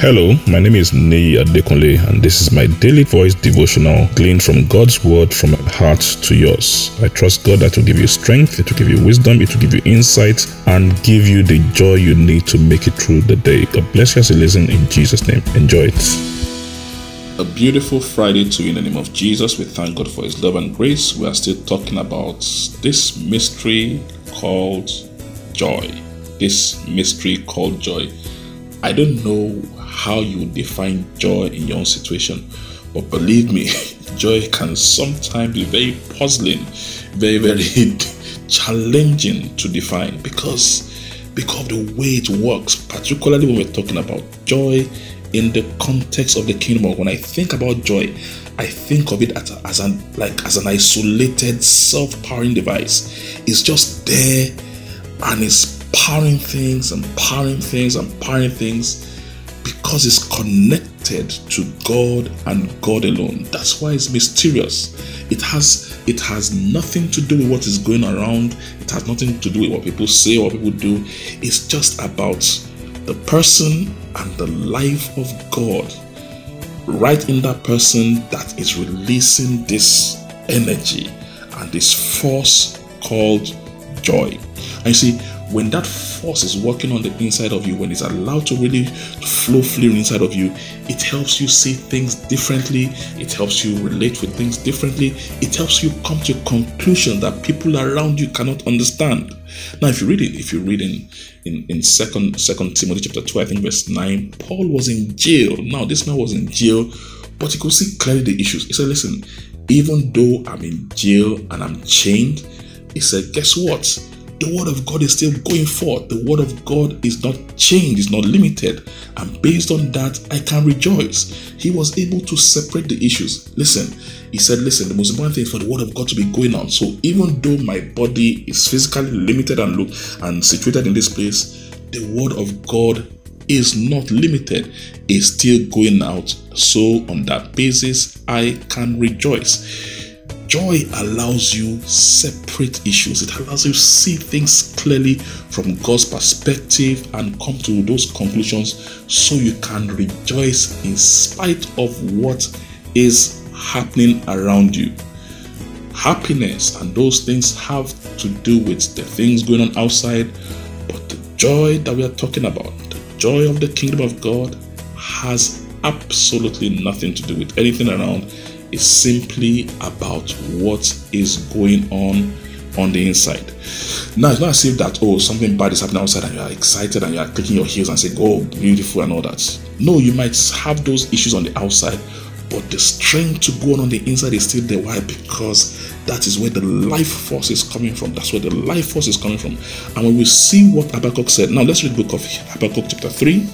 Hello, my name is Nei Adekunle, and this is my daily voice devotional gleaned from God's word from my heart to yours. I trust God that will give you strength, it will give you wisdom, it will give you insight, and give you the joy you need to make it through the day. God bless you as you listen in Jesus' name. Enjoy it. A beautiful Friday to you in the name of Jesus. We thank God for His love and grace. We are still talking about this mystery called joy. This mystery called joy. I don't know how you define joy in your own situation. But believe me, joy can sometimes be very puzzling, very, very challenging to define because because of the way it works, particularly when we're talking about joy in the context of the kingdom. When I think about joy, I think of it as, a, as an like as an isolated self-powering device. It's just there and it's powering things and powering things and powering things because it's connected to God and God alone. That's why it's mysterious. It has it has nothing to do with what is going around. It has nothing to do with what people say or what people do. It's just about the person and the life of God right in that person that is releasing this energy and this force called joy. And you see, when that force is working on the inside of you, when it's allowed to really flow freely inside of you, it helps you see things differently. It helps you relate with things differently. It helps you come to a conclusion that people around you cannot understand. Now, if you read it, if you read in in, in second second Timothy chapter 2, I think verse 9, Paul was in jail. Now, this man was in jail, but he could see clearly the issues. He said, Listen, even though I'm in jail and I'm chained, he said, Guess what? The word of God is still going forth. The word of God is not changed, it's not limited. And based on that, I can rejoice. He was able to separate the issues. Listen, he said, Listen, the most important thing is for the word of God to be going on. So even though my body is physically limited and look and situated in this place, the word of God is not limited, is still going out. So on that basis, I can rejoice. Joy allows you separate issues. It allows you see things clearly from God's perspective and come to those conclusions so you can rejoice in spite of what is happening around you. Happiness and those things have to do with the things going on outside, but the joy that we are talking about, the joy of the kingdom of God, has absolutely nothing to do with anything around is simply about what is going on on the inside. Now, it's not as if that, oh, something bad is happening outside and you are excited and you are clicking your heels and saying, oh, beautiful and all that. No, you might have those issues on the outside, but the strength to go on on the inside is still there. Why? Because that is where the life force is coming from. That's where the life force is coming from. And when we see what Habakkuk said, now let's read book of Habakkuk chapter 3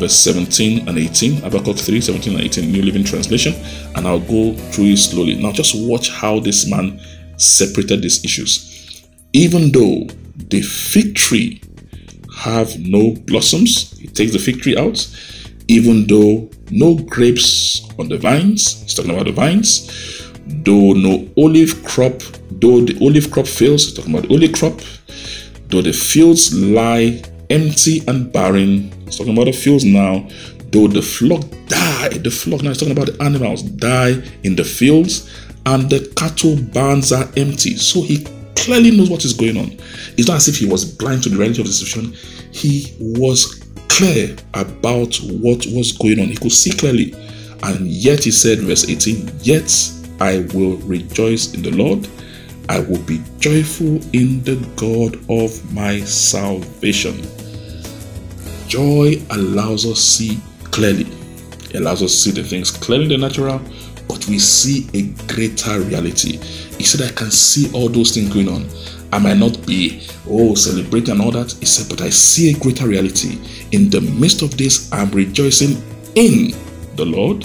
verse 17 and 18, Habakkuk 3, 17 and 18, New Living Translation, and I'll go through it slowly. Now, just watch how this man separated these issues. Even though the fig tree have no blossoms, he takes the fig tree out. Even though no grapes on the vines, he's talking about the vines. Though no olive crop, though the olive crop fails, he's talking about the olive crop. Though the fields lie empty and barren. Talking about the fields now. Though the flock die, the flock now he's talking about the animals die in the fields, and the cattle barns are empty. So he clearly knows what is going on. It's not as if he was blind to the reality of the situation. He was clear about what was going on. He could see clearly. And yet he said, verse 18, Yet I will rejoice in the Lord. I will be joyful in the God of my salvation. Joy allows us see clearly. It allows us see the things clearly in the natural, but we see a greater reality. He said, I can see all those things going on. I might not be, oh, celebrating and all that. He said, but I see a greater reality. In the midst of this, I'm rejoicing in the Lord.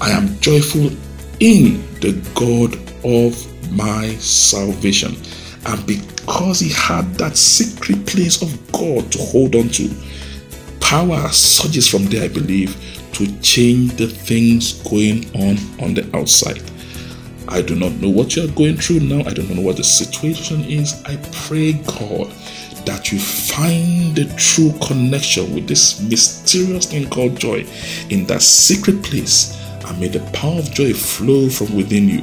I am joyful in the God of my salvation. And because he had that secret place of God to hold on to, power surges from there, I believe, to change the things going on on the outside. I do not know what you are going through now. I don't know what the situation is. I pray, God, that you find the true connection with this mysterious thing called joy in that secret place. And may the power of joy flow from within you